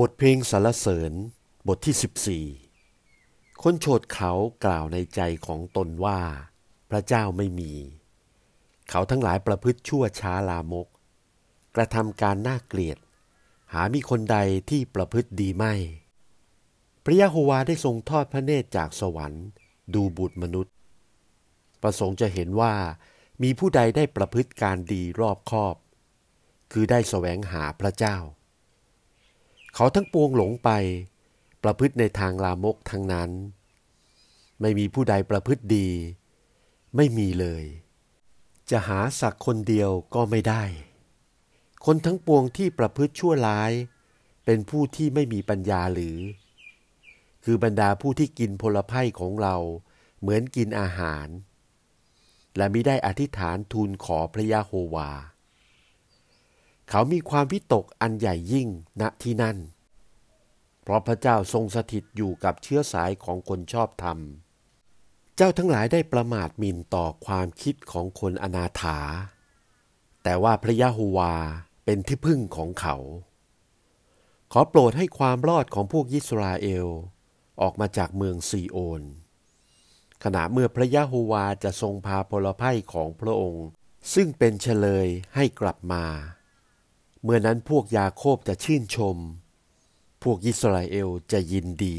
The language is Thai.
บทเพลงสรรเสริญบทที่ 14 คนโฉดเขากล่าวในใจของตนว่า พระเจ้าไม่มี เขาทั้งหลายประพฤติชั่วช้าลามก กระทำการน่าเกลียด หามีคนใดที่ประพฤติดีไม่ พระยะโฮวาได้ทรงทอดพระเนตรจากสวรรค์ ดูบุตรมนุษย์ ประสงค์จะเห็นว่ามีผู้ใดได้ประพฤติการดีรอบคอบ คือได้แสวงหาพระเจ้า เขาทั้งปวงหลงไป ประพฤติในทางลามกทั้งนั้น ไม่มีผู้ใดประพฤติดี ไม่มีเลย จะหาสักคนเดียวก็ไม่ได้ คนทั้งปวงที่ประพฤติชั่วร้าย เป็นผู้ที่ไม่มีปัญญาหรือ คือบรรดาผู้ที่กินพลไพ่ของเราเหมือนกินอาหาร และมิได้อธิษฐานทูลขอพระยาโฮวา เขามีความวิตกอันใหญ่ยิ่งณที่นั่น เพราะพระเจ้าทรงสถิตอยู่กับเชื้อสายของคนชอบธรรม เจ้าทั้งหลายได้ประมาทมินต่อความคิดของคนอนาถา แต่ว่าพระยะโฮวาเป็นที่พึ่งของเขา ขอโปรดให้ความรอดของพวกยิสราเอลออกมาจากเมืองซีโอน ขณะเมื่อพระยะโฮวาจะทรงพาพลไพ่ของพระองค์ ซึ่งเป็นเฉลยให้กลับมา เมื่อนั้นพวกยาโคบจะชื่นชม พวกอิสราเอลจะยินดี